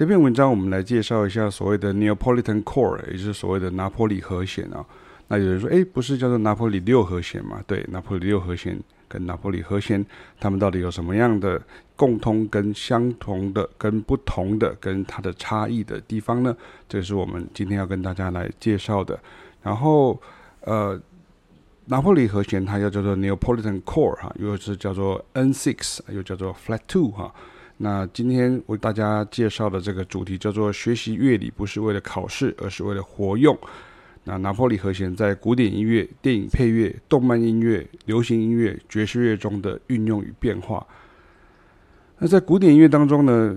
这篇文章我们来介绍一下所谓的 Neapolitan chord，也就是所谓的拿破里和弦啊。那有人说，诶，不是叫做拿破里六和弦吗？对，拿破里六和弦跟拿破里和弦，它们到底有什么样的共通跟相同的、跟不同的、跟它的差异的地方呢？这是我们今天要跟大家来介绍的。然后，呃，拿破里和弦它又叫做 Neapolitan chord 哈，又是叫做 N6，又叫做 Flat Two 哈。那今天为大家介绍的这个主题叫做“学习乐理不是为了考试，而是为了活用”。那拿破里和弦在古典音乐、电影配乐、动漫音乐、流行音乐、爵士乐中的运用与变化。那在古典音乐当中呢，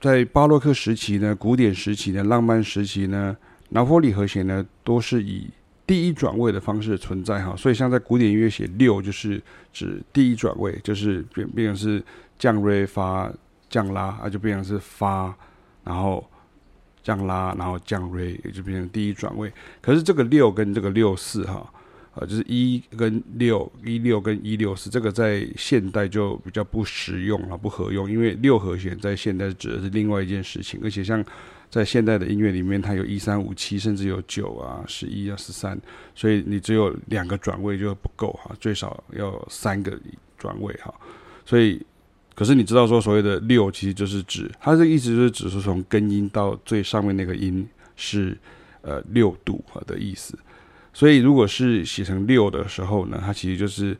在巴洛克时期呢、古典时期呢、浪漫时期呢，拿破里和弦呢都是以第一转位的方式存在哈。所以像在古典音乐写六，就是指第一转位，就是变变成是。降 re 发降拉啊，就变成是发，然后降拉，然后降 re，，也就变成第一转位。可是这个六跟这个六四哈，呃，就是一跟六，一六跟一六四，这个在现代就比较不实用了，不合用，因为六和弦在现代指的是另外一件事情，而且像在现代的音乐里面，它有一三五七，甚至有九啊、十一啊、十三，所以你只有两个转位就不够哈，最少要三个转位哈，所以。可是你知道说所谓的六其实就是指，它这意思就是指说从根音到最上面那个音是呃六度的意思。所以如果是写成六的时候呢，它其实就是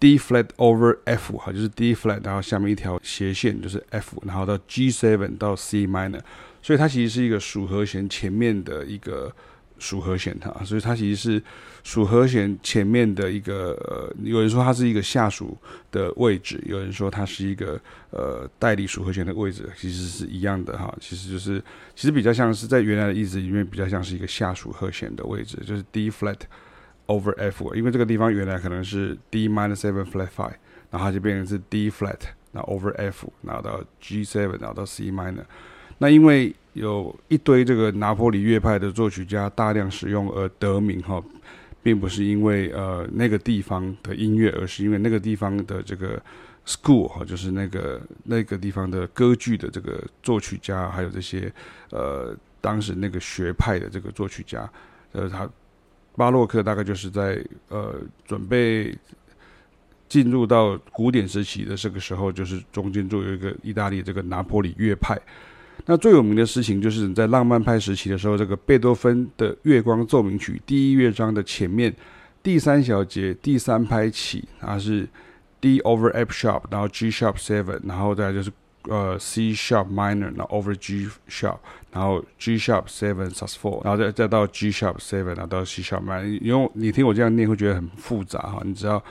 D flat over F 哈，就是 D flat，然后下面一条斜线就是 F，然后到 G seven 到 C minor，所以它其实是一个属和弦前面的一个。属和弦哈，所以它其实是属和弦前面的一个呃，有人说它是一个下属的位置，有人说它是一个呃代理属和弦的位置，其实是一样的哈。其实就是其实比较像是在原来的意思里面比较像是一个下属和弦的位置，就是 D flat over F，因为这个地方原来可能是 D minor seven flat five，然后它就变成是 D flat，然后 over F，然后到 G seven，然后到 C minor，那因为。有一堆这个拿破里乐派的作曲家大量使用而得名哈，并不是因为呃那个地方的音乐，而是因为那个地方的这个 school 哈，就是那个那个地方的歌剧的这个作曲家，还有这些呃当时那个学派的这个作曲家，呃，他巴洛克大概就是在呃准备进入到古典时期的这个时候，就是中间就有一个意大利这个拿破里乐派。那最有名的事情就是你在浪漫派时期的时候，这个贝多芬的《月光奏鸣曲》第一乐章的前面第三小节第三拍起，它是 D over F sharp，然后 G sharp seven，然后再来就是呃 C sharp minor，然后 over G sharp，然后 G sharp seven sus four，然后再再到 G sharp seven，然后到 C sharp minor。因为你听我这样念会觉得很复杂哈，你知道。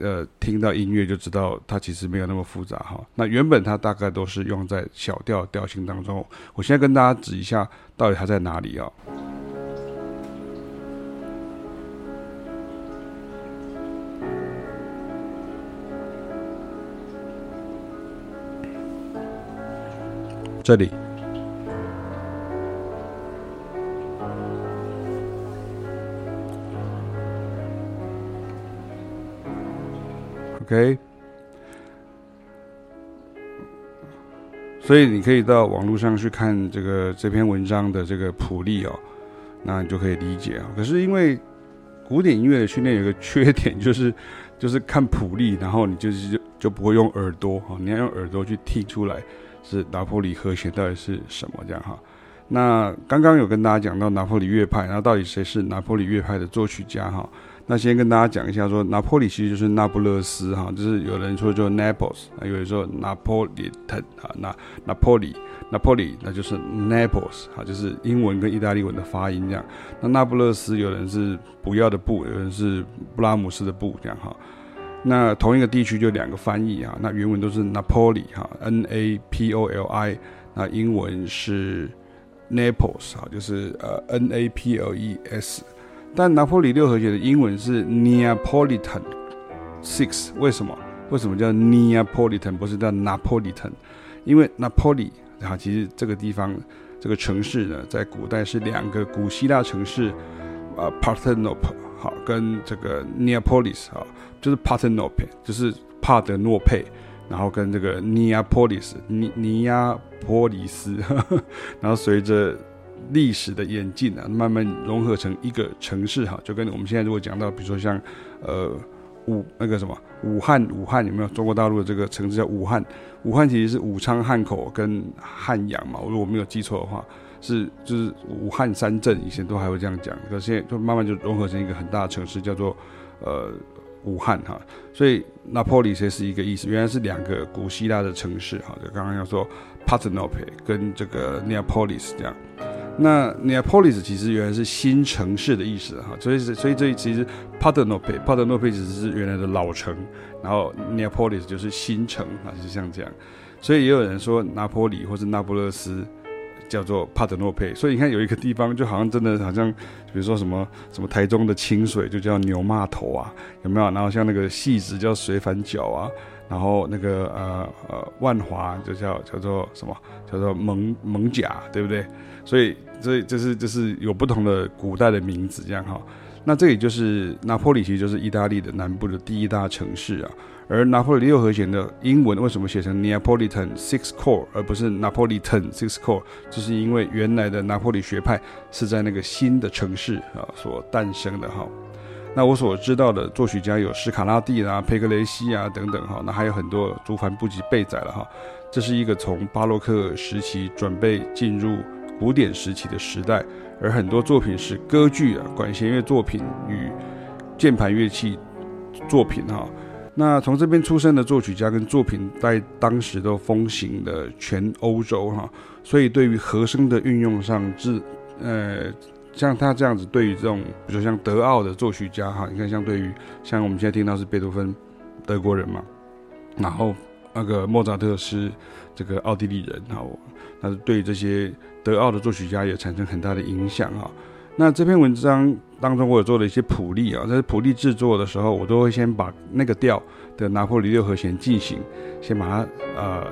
呃，听到音乐就知道它其实没有那么复杂哈。那原本它大概都是用在小调调性当中。我现在跟大家指一下，到底它在哪里啊？这里。OK，所以你可以到网络上去看这个这篇文章的这个谱例哦，那你就可以理解啊。可是因为古典音乐的训练有个缺点，就是就是看谱例，然后你就是就就不会用耳朵哈，你要用耳朵去听出来是拿破里和弦到底是什么这样哈。那刚刚有跟大家讲到拿破里乐派，然后到底谁是拿破里乐派的作曲家哈？那先跟大家讲一下，说拿破里其实就是那不勒斯哈，就是有人说就 Naples，啊有人说拿坡里腾啊，那拿坡里，拿坡里那就是 Naples 哈，就是英文跟意大利文的发音这样。那那不勒斯有人是不要的不，有人是布拉姆斯的不这样哈。那同一个地区就两个翻译哈，那原文都是 Napoli 哈，N A P O L I，那英文是 Naples 哈，就是呃 N A P L E S。但拿破里六和弦的英文是 Neapolitan Six，为什么？为什么叫 Neapolitan 不是叫 Napolitan？因为 Napoli 啊，其实这个地方这个城市呢，在古代是两个古希腊城市啊，Parthenope 好，跟这个 Neapolis 啊，就是 p a r t h e n o p 就是帕德诺佩然后跟这个尼亚波利斯，尼尼亚波里斯，然后随着历史的演进啊，慢慢融合成一个城市哈，就跟我们现在如果讲到，比如说像呃武那个什么武汉，武汉有没有中国大陆的这个城市叫武汉？武汉其实是武昌、汉口跟汉阳嘛，我如果没有记错的话，是就是武汉三镇，以前都还会这样讲，可是现在就慢慢就融合成一个很大的城市，叫做呃。武汉哈，所以拿坡里这是一个意思，原来是两个古希腊的城市哈，就刚刚要说 p a t e n o p e 跟这个 napolis 这样，那 Neapolis 其实原来是新城市的意思哈，所以所以这其实 Partenope Partenope 只是原来的老城，然后 Neapolis 就是新城啊，就像这样，所以也有人说拿坡里或是那不勒斯。叫做帕德诺佩，所以你看有一个地方就好像真的好像，比如说什么什么台中的清水就叫牛骂头啊，有没有？然后像那个戏子叫水反角啊，然后那个呃呃万华就叫叫做什么？叫做蒙蒙甲，对不对？所以所以这是这是有不同的古代的名字这样哈。那这里就是拿破里，其实就是意大利的南部的第一大城市啊。而拿破里六和弦的英文为什么写成 Neapolitan Six Core，而不是 Napolitan Six Core？就是因为原来的拿破里学派是在那个新的城市啊所诞生的哈。那我所知道的作曲家有史卡拉蒂啊、佩格雷西啊等等哈。那还有很多族繁不及备载了哈。这是一个从巴洛克时期准备进入古典时期的时代，而很多作品是歌剧啊、管弦乐作品与键盘乐器作品哈。那从这边出生的作曲家跟作品在当时都风行了全欧洲哈，所以对于和声的运用上，是呃像他这样子，对于这种比如说像德奥的作曲家哈，你看像对于像我们现在听到是贝多芬，德国人嘛，然后那个莫扎特是这个奥地利人哈，那对于这些德奥的作曲家也产生很大的影响哈。那这篇文章当中，我有做了一些谱例啊，在谱例制作的时候，我都会先把那个调的拿破里六和弦进行，先把它呃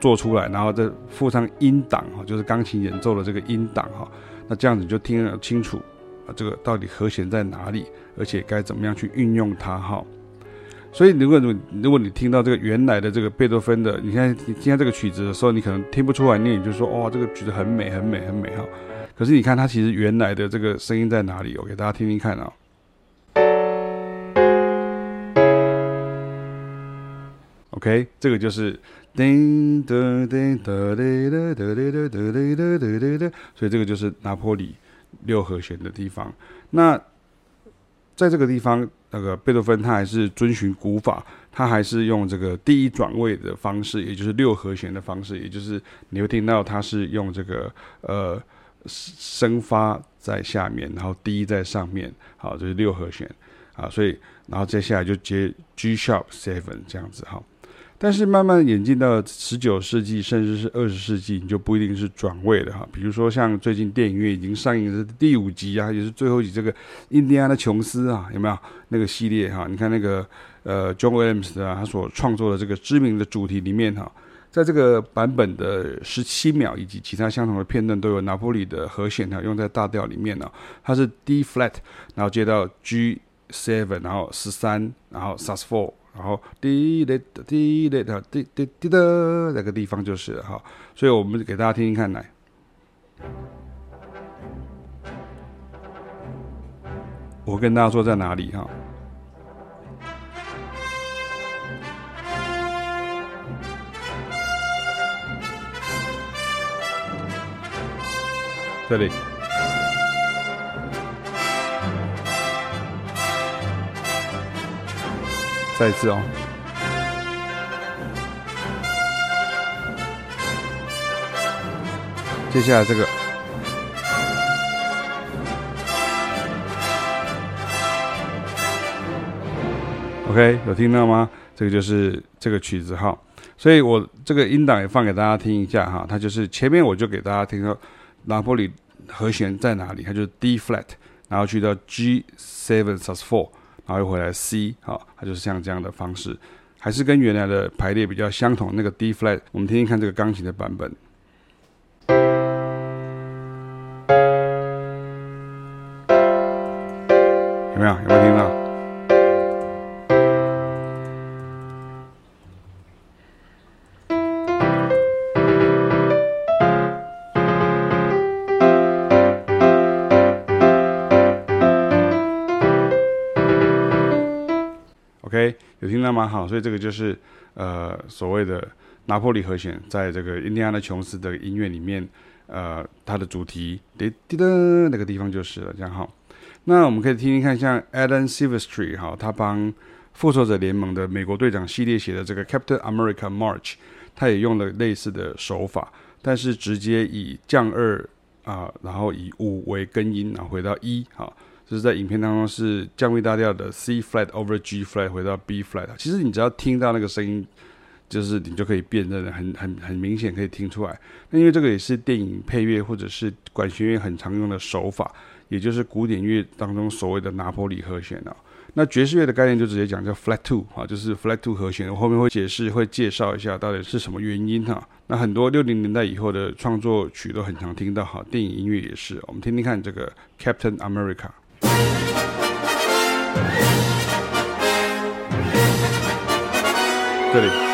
做出来，然后再附上音档哈，就是钢琴演奏的这个音档哈，那这样子就听得清楚啊，这个到底和弦在哪里，而且该怎么样去运用它哈。所以如果如果你听到这个原来的这个贝多芬的，你看你听到这个曲子的时候，你可能听不出来，你就说哦，这个曲子很美很美很美哈。可是你看，它其实原来的这个声音在哪里？我给大家听听看啊。OK，这个就是叮噔噔噔噔噔噔噔噔噔噔噔，所以这个就是拿坡里六和弦的地方。那在这个地方，那个贝多芬他还是遵循古法，他还是用这个第一转位的方式，也就是六和弦的方式，也就是你会听到他是用这个呃。升发在下面，然后低在上面，好，这是六和弦，啊，所以然后接下来就接 G sharp seven 这样子哈。但是慢慢演进到十九世纪，甚至是二十世纪，你就不一定是转位了哈。比如说像最近电影院已经上映的第五集啊，也是最后一集这个印第安的琼斯啊，有没有那个系列哈？你看那个呃 John Williams 啊，他所创作的这个知名的主题里面哈。在这个版本的十七秒以及其他相同的片段都有拿破里的和弦哈，用在大调里面呢。它是 D flat，然后接到 G seven，然后十三，然后 sus four，然后 D let D let D D D 的那个地方就是哈。所以我们给大家听听看来，我跟大家说在哪里哈。这里，再一次哦。接下来这个，OK，有听到吗？这个就是这个曲子哈，所以我这个音档也放给大家听一下哈。它就是前面我就给大家听说。拿坡里和弦在哪里？它就是 D flat，然后去到 G seven sus four，然后又回来 C，好，它就是像这样的方式，还是跟原来的排列比较相同。那个 D flat，我们听听看这个钢琴的版本，有没有？有没有听到？OK，有听到吗？好，所以这个就是呃所谓的拿破里和弦，在这个印第安纳琼斯的音乐里面，呃，它的主题滴滴的那个地方就是了，这样好。那我们可以听听看，像 Alan Silvestri 哈，他帮复仇者联盟的美国队长系列写的这个 Captain America March，他也用了类似的手法，但是直接以降二啊，然后以五为根音，然后回到一，哈。就是在影片当中是降 B 大调的 C flat over G flat 回到 B flat，其实你只要听到那个声音，就是你就可以辨认的很很很明显可以听出来。那因为这个也是电影配乐或者是管弦乐很常用的手法，也就是古典乐当中所谓的拿破里和弦啊。那爵士乐的概念就直接讲叫 flat two 啊，就是 flat two 和弦。我后面会解释会介绍一下到底是什么原因哈。那很多六零年代以后的创作曲都很常听到哈，电影音乐也是。我们听听看这个 Captain America。这里。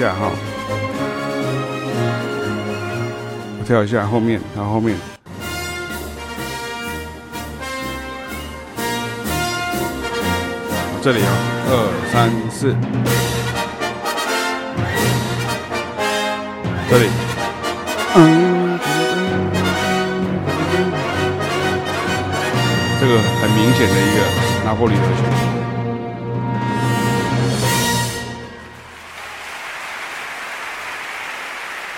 下哈，我跳一下后面，然后后面，这里啊，二三四，这里，嗯，这个很明显的一个拿破里和弦。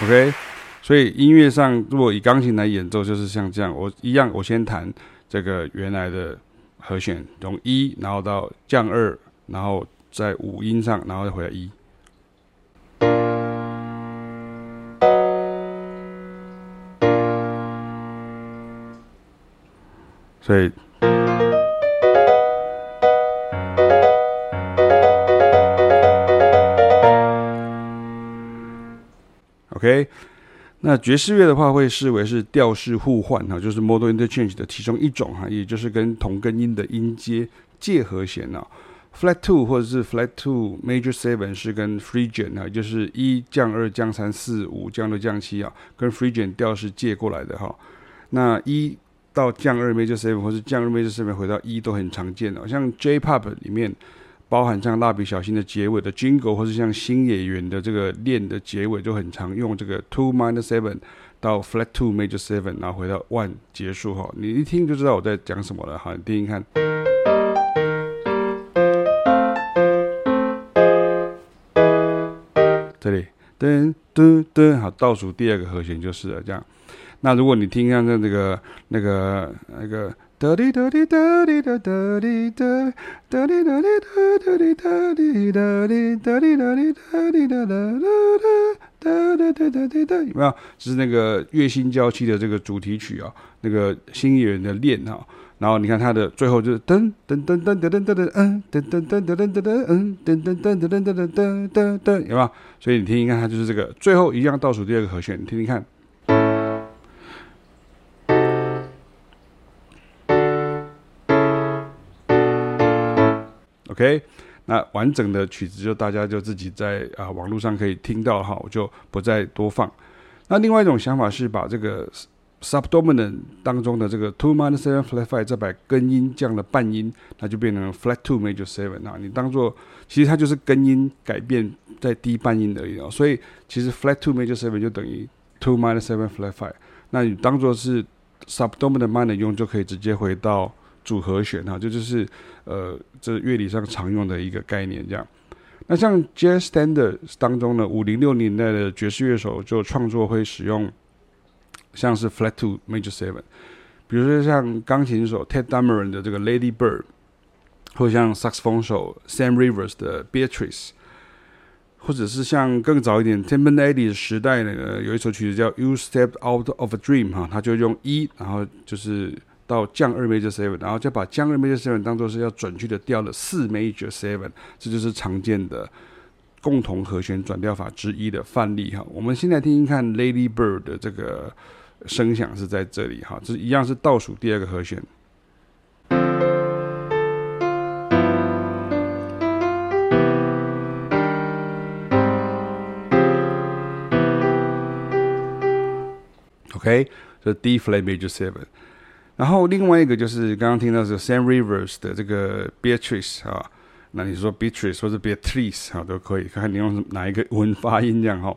OK，所以音乐上如果以钢琴来演奏，就是像这样，我一样，我先弹这个原来的和弦，从一，然后到降二，然后在五音上，然后再回来一。所以。OK，那爵士乐的话会视为是调式互换哈，就是 modal interchange 的其中一种哈，也就是跟同根音的音阶借和弦啊，flat two 或者是 flat two major seven 是跟 Phrygian 啊，就是一降二降三四五降六降七啊，跟 Phrygian 调式借过来的哈。那一到降二 major seven 或是降二 major seven 回到一都很常见的，像 J-pop 里面。包含像蜡笔小新的结尾的 Jingle，或是像星野源的这个恋的结尾，就很常用这个 two minor seven 到 flat two major seven，然后回到 one 结束哈。你一听就知道我在讲什么了哈。你听听看，这里噔噔噔，好，倒数第二个和弦就是了这样。那如果你听像这个那个那个。哒滴哒滴哒滴哒哒滴哒，哒滴哒滴哒哒滴哒滴哒滴，哒滴哒滴哒滴哒哒哒哒哒哒哒哒哒，有没有？这是那个月薪娇妻的这个主题曲啊，那个星野源的恋哈。然后你看它的最后就是噔噔噔噔噔噔噔噔，嗯，噔噔噔噔噔噔噔，嗯，噔噔噔噔噔噔噔噔噔，有没有？所以你听听看，它就是这个最后一样倒数第二个和弦，你听听看。OK，那完整的曲子就大家就自己在啊网络上可以听到哈，我就不再多放。那另外一种想法是把这个 subdominant 当中的这个 two minor seven flat five 再把根音降了半音，那就变成 flat two major seven 啊。你当做其实它就是根音改变在低半音而已哦。所以其实 flat two major seven 就等于 two minor seven flat five。那你当做是 subdominant minor 用就可以直接回到。主和弦哈，这就是呃，这是乐理上常用的一个概念。这样，那像 Jazz Standard 当中呢，五零六年代的爵士乐手就创作会使用像是 Flat Two Major Seven，比如说像钢琴手 Tadd Dameron 的这个 Lady Bird，或者像萨克斯风手 Sam Rivers 的 Beatrice，或者是像更早一点 Tim Eddie 时代呢，有一首曲子叫 You Stepped Out of a Dream 哈，他就用一，然后就是。到降二 major seven，然后再把降二 major seven 当做是要准确的调了四 major seven，这就是常见的共同和弦转调法之一的范例哈。我们现在听听看 Lady Bird 的这个声响是在这里哈，这一样是倒数第二个和弦。OK，这是 D flat major seven，然后另外一个就是刚刚听到是 Sam Rivers 的这个 Beatrice 啊，那你说 Beatrice 或者 Beatrice 啊都可以，看看你用哪一个文发音这样哈。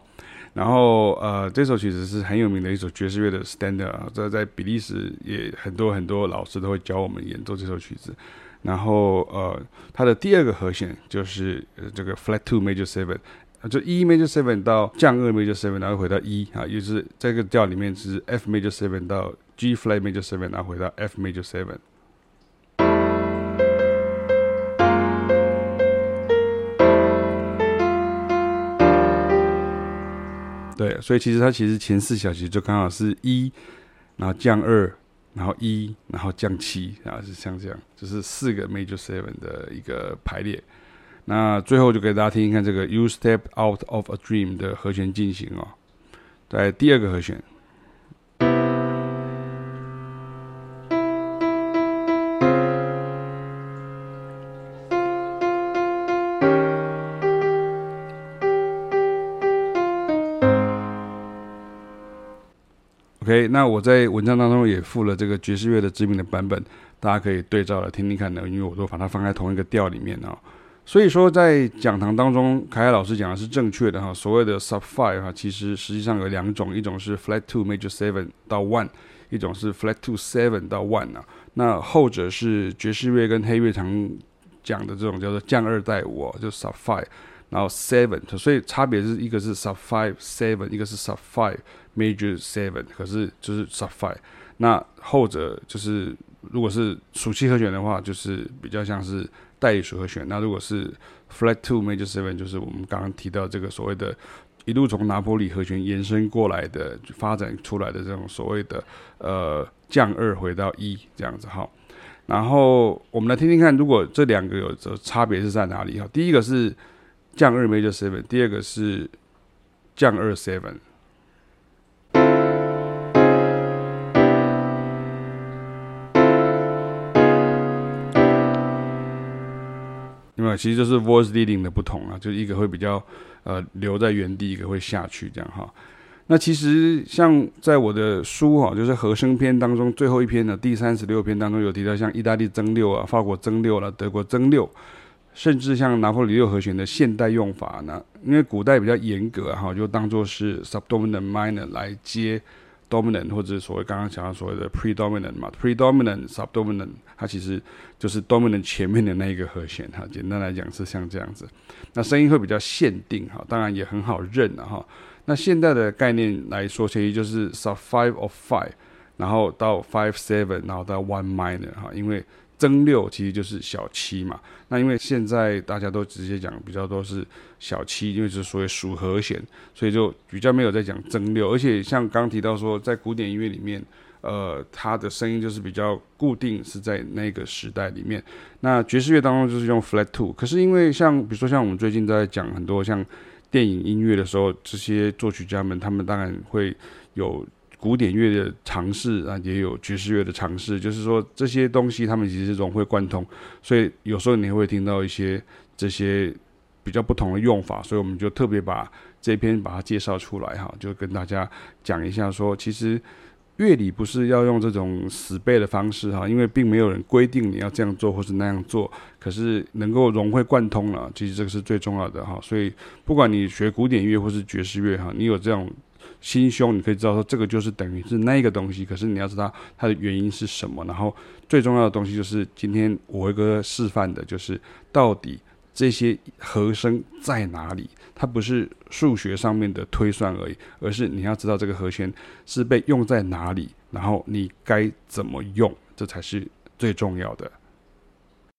然后呃，这首曲子是很有名的一首爵士乐的 standard 啊，这在比利时也很多很多老师都会教我们演奏这首曲子。然后呃，它的第二个和弦就是这个 flat two major seven。就 E major seven 到降二 major seven，然后回到 E 啊，也就是这个调里面是 F major seven 到 G flat major seven，然后回到 F major seven。对，所以其实它其实前四小节就刚好是一然后降二，然后一然后降七，然后是像这样，就是四个 major seven 的一个排列。那最后就给大家听一看这个 You Step Out of a Dream 的和弦进行哦，在第二个和弦。OK，那我在文章当中也附了这个爵士乐的知名的版本，大家可以对照来听听看的，因为我都把它放在同一个调里面哦。所以说，在讲堂当中，凯凯老师讲的是正确的哈。所谓的 sub five 哈，其实实际上有两种，一种是 flat two major seven 到 one，一种是 flat two seven 到 one 啊。那后者是爵士乐跟黑乐常讲的这种叫做降二带五，就 sub five，然后 seven，所以差别是一个是 sub five seven，一个是 sub five major seven，可是就是 sub five。那后者就是如果是属七和弦的话，就是比较像是。代理属和弦，那如果是 Flat Two Major Seven，就是我们刚刚提到这个所谓的，一路从拿坡里和弦延伸过来的，发展出来的这种所谓的呃降二回到一这样子哈。然后我们来听听看，如果这两个有差别是在哪里哈？第一个是降二 Major Seven，第二个是降二 Seven。其实就是 voice leading 的不同啊，就一个会比较呃留在原地，一个会下去这样哈。那其实像在我的书哈，就是和声篇当中最后一篇的第三十六篇当中有提到，像意大利增六啊、法国增六了、德国增六，甚至像拿破里六和弦的现代用法呢，因为古代比较严格哈，就当做是 subdominant minor 来接。Dominant 或者所谓刚刚讲到所谓的 predominant 嘛，predominant subdominant 它其实就是 dominant 前面的那一个和弦哈，简单来讲是像这样子，那声音会比较限定哈，当然也很好认了哈。那现在的概念来说，其实就是 sub five of five，然后到 five seven，然后到 one minor 哈，因为。增六其实就是小七嘛，那因为现在大家都直接讲比较多是小七，因为是所谓属和弦，所以就比较没有在讲增六。而且像刚提到说，在古典音乐里面，呃，它的声音就是比较固定，是在那个时代里面。那爵士乐当中就是用 flat two，可是因为像比如说像我们最近在讲很多像电影音乐的时候，这些作曲家们他们当然会有。古典乐的尝试啊，也有爵士乐的尝试，就是说这些东西他们其实融会贯通，所以有时候你会听到一些这些比较不同的用法，所以我们就特别把这篇把它介绍出来哈，就跟大家讲一下说，其实乐理不是要用这种死背的方式哈，因为并没有人规定你要这样做或是那样做，可是能够融会贯通了，其实这个是最重要的哈。所以不管你学古典乐或是爵士乐哈，你有这种。心胸，你可以知道说这个就是等于是那个东西，可是你要知道它的原因是什么。然后最重要的东西就是今天我一个示范的，就是到底这些和声在哪里？它不是数学上面的推算而已，而是你要知道这个和弦是被用在哪里，然后你该怎么用，这才是最重要的。